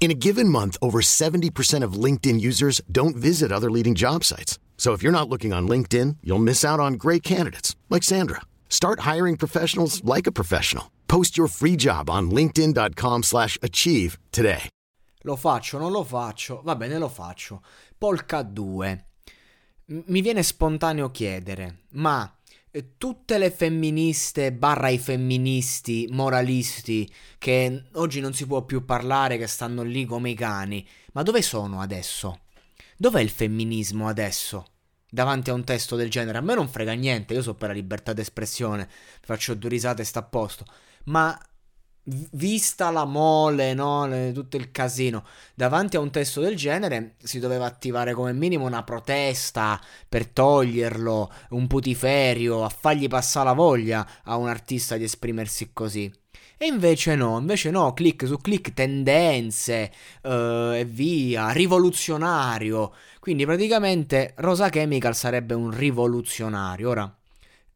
In a given month, over 70% of LinkedIn users don't visit other leading job sites. So if you're not looking on LinkedIn, you'll miss out on great candidates like Sandra. Start hiring professionals like a professional. Post your free job on linkedin.com/achieve today. Lo faccio, non lo faccio? Va bene, lo faccio. Polka 2. M- mi viene spontaneo chiedere, ma tutte le femministe barra i femministi moralisti che oggi non si può più parlare, che stanno lì come i cani, ma dove sono adesso? Dov'è il femminismo adesso? Davanti a un testo del genere, a me non frega niente, io so per la libertà d'espressione, faccio due risate e sta a posto, ma vista la mole, no? Le- tutto il casino, davanti a un testo del genere si doveva attivare come minimo una protesta per toglierlo, un putiferio, a fargli passare la voglia a un artista di esprimersi così. E invece no, invece no, clic su clic, tendenze eh, e via, rivoluzionario. Quindi praticamente Rosa Chemical sarebbe un rivoluzionario. Ora,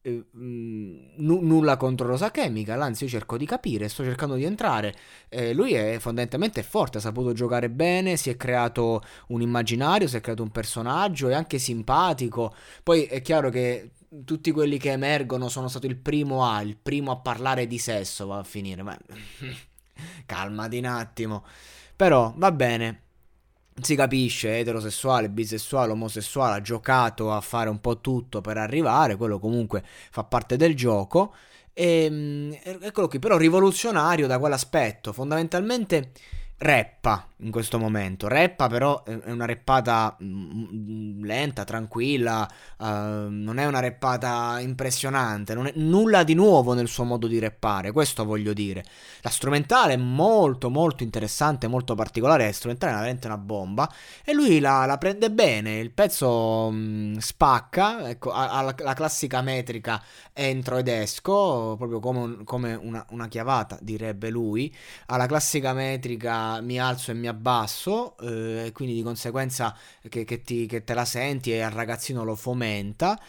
eh, mm, nu- nulla contro Rosa Chemical, anzi io cerco di capire, sto cercando di entrare. Eh, lui è fondamentalmente forte, ha saputo giocare bene, si è creato un immaginario, si è creato un personaggio, è anche simpatico. Poi è chiaro che tutti quelli che emergono sono stato il primo a, il primo a parlare di sesso, va a finire, ma calmati un attimo. Però va bene. Si capisce, eterosessuale, bisessuale, omosessuale, ha giocato a fare un po' tutto per arrivare, quello comunque fa parte del gioco. E, eccolo qui, però rivoluzionario da quell'aspetto, fondamentalmente rappa in questo momento. Rappa però è una rappata mm, lenta, tranquilla, uh, non è una rappata impressionante, non è nulla di nuovo nel suo modo di rappare, questo voglio dire. La strumentale è molto molto interessante, molto particolare, la strumentale è veramente una bomba e lui la, la prende bene, il pezzo um, spacca, ecco, ha, ha la, la, classica metrica entro ed esco, proprio come, come una, una chiavata direbbe lui, ha la classica metrica mi alzo e mi abbasso, eh, quindi di conseguenza che, che, ti, che, te la senti e al ragazzino lo fomenta.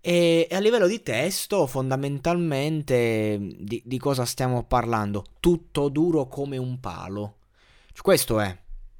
E a livello di testo, fondamentalmente, di, di, cosa stiamo parlando? Tutto duro come un palo. Cioè, questo è.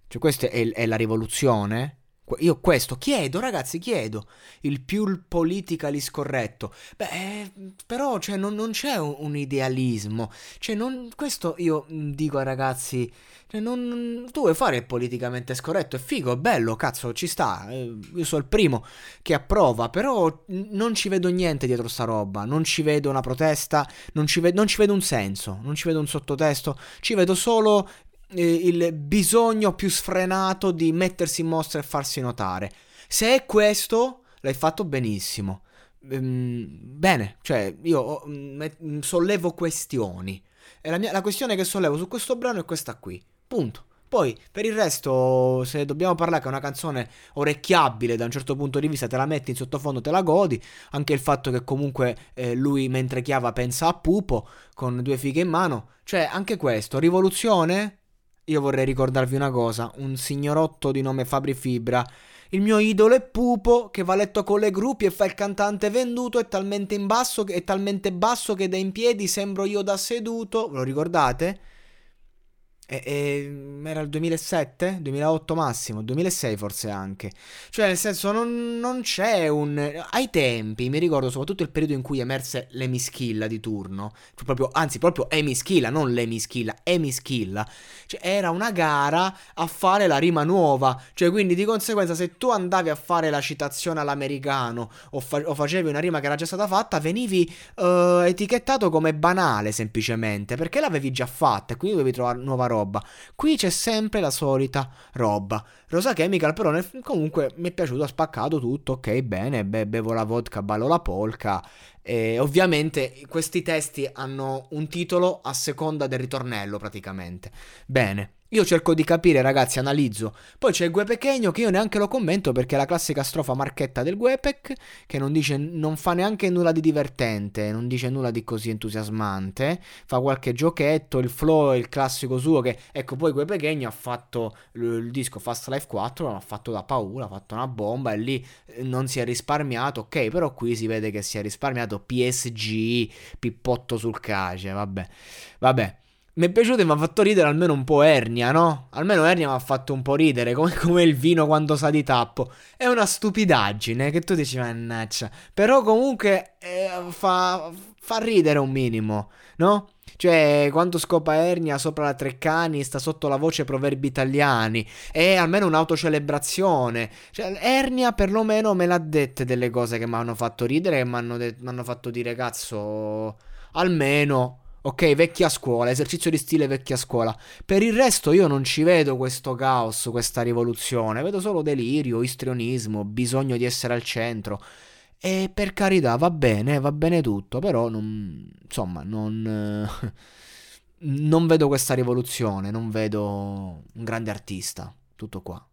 Cioè, questa è, è la rivoluzione. Io questo chiedo, ragazzi, chiedo il più politically scorretto. Beh, eh, però, cioè, non, non c'è un, un, idealismo. Cioè, non, questo io dico ai ragazzi. Cioè, non, tu vuoi fare il politicamente scorretto? È figo, è bello, cazzo, ci sta. Eh, io sono il primo che approva, però non ci vedo niente dietro sta roba. Non ci vedo una protesta, non ci, ve- non ci vedo un senso, non ci vedo un sottotesto. Ci vedo solo il bisogno più sfrenato di mettersi in mostra e farsi notare. Se è questo, l'hai fatto benissimo. Ehm, bene, cioè io mm, sollevo questioni. E la, mia, la questione che sollevo su questo brano è questa qui. Punto. Poi, per il resto, se dobbiamo parlare che è una canzone orecchiabile da un certo punto di vista, te la metti in sottofondo, te la godi. Anche il fatto che comunque eh, lui mentre chiava pensa a Pupo con due fighe in mano. Cioè, anche questo, rivoluzione? Io vorrei ricordarvi una cosa, un signorotto di nome Fabri Fibra. Il mio idolo è Pupo, che va a letto con le gruppi e fa il cantante venduto, è talmente basso, è talmente basso che da in piedi sembro io da seduto. Lo ricordate? E, e, era il 2007? 2008 massimo, 2006 forse anche. Cioè, nel senso, non, non, c'è un. Ai tempi, mi ricordo soprattutto il periodo in cui emerse l'emischilla di turno. Proprio, anzi, proprio emischilla, non l'emischilla, emischilla. Cioè, era una gara a fare la rima nuova. Cioè, quindi di conseguenza, se tu andavi a fare la citazione all'americano o, fa- o facevi una rima che era già stata fatta, venivi uh, etichettato come banale semplicemente perché l'avevi già fatta e quindi dovevi trovare nuova roba roba. Qui c'è sempre la solita roba. Rosa Chemical però nel, comunque mi è piaciuto, ha spaccato tutto, ok, bene, be- bevo la vodka, ballo la polka. E ovviamente questi testi hanno un titolo a seconda del ritornello praticamente. Bene, Io cerco di capire, ragazzi, analizzo. Poi c'è il Gue Pechegno che io neanche lo commento perché è la classica strofa marchetta del Guepec che non dice non fa neanche nulla di divertente, non dice nulla di così entusiasmante, fa qualche giochetto, il flow è il classico suo che ecco, poi Gue Pechegno ha fatto il disco Fast Life 4, l'ha fatto da paura, ha fatto una bomba e lì eh, non si è risparmiato, ok, però qui si vede che si è risparmiato PSG, pippotto sul cace, vabbè. Vabbè. Mi è piaciuto e mi ha fatto ridere almeno un po' Ernia, no? Almeno Ernia mi ha fatto un po' ridere, come, come, il vino quando sa di tappo. È una stupidaggine che tu dici, mannaggia. Però comunque eh, fa, fa ridere un minimo, no? Cioè, quando scopa Ernia sopra la Treccani, sta sotto la voce proverbi italiani. È almeno un'autocelebrazione. Cioè, Ernia perlomeno me l'ha dette delle cose che mi hanno fatto ridere, che mi hanno, de- fatto dire, cazzo, almeno Ok, vecchia scuola, esercizio di stile vecchia scuola. Per il resto io non ci vedo questo caos, questa rivoluzione, vedo solo delirio, istrionismo, bisogno di essere al centro. E per carità, va bene, va bene tutto, però non, insomma, non, non vedo questa rivoluzione, non vedo un grande artista. Tutto qua.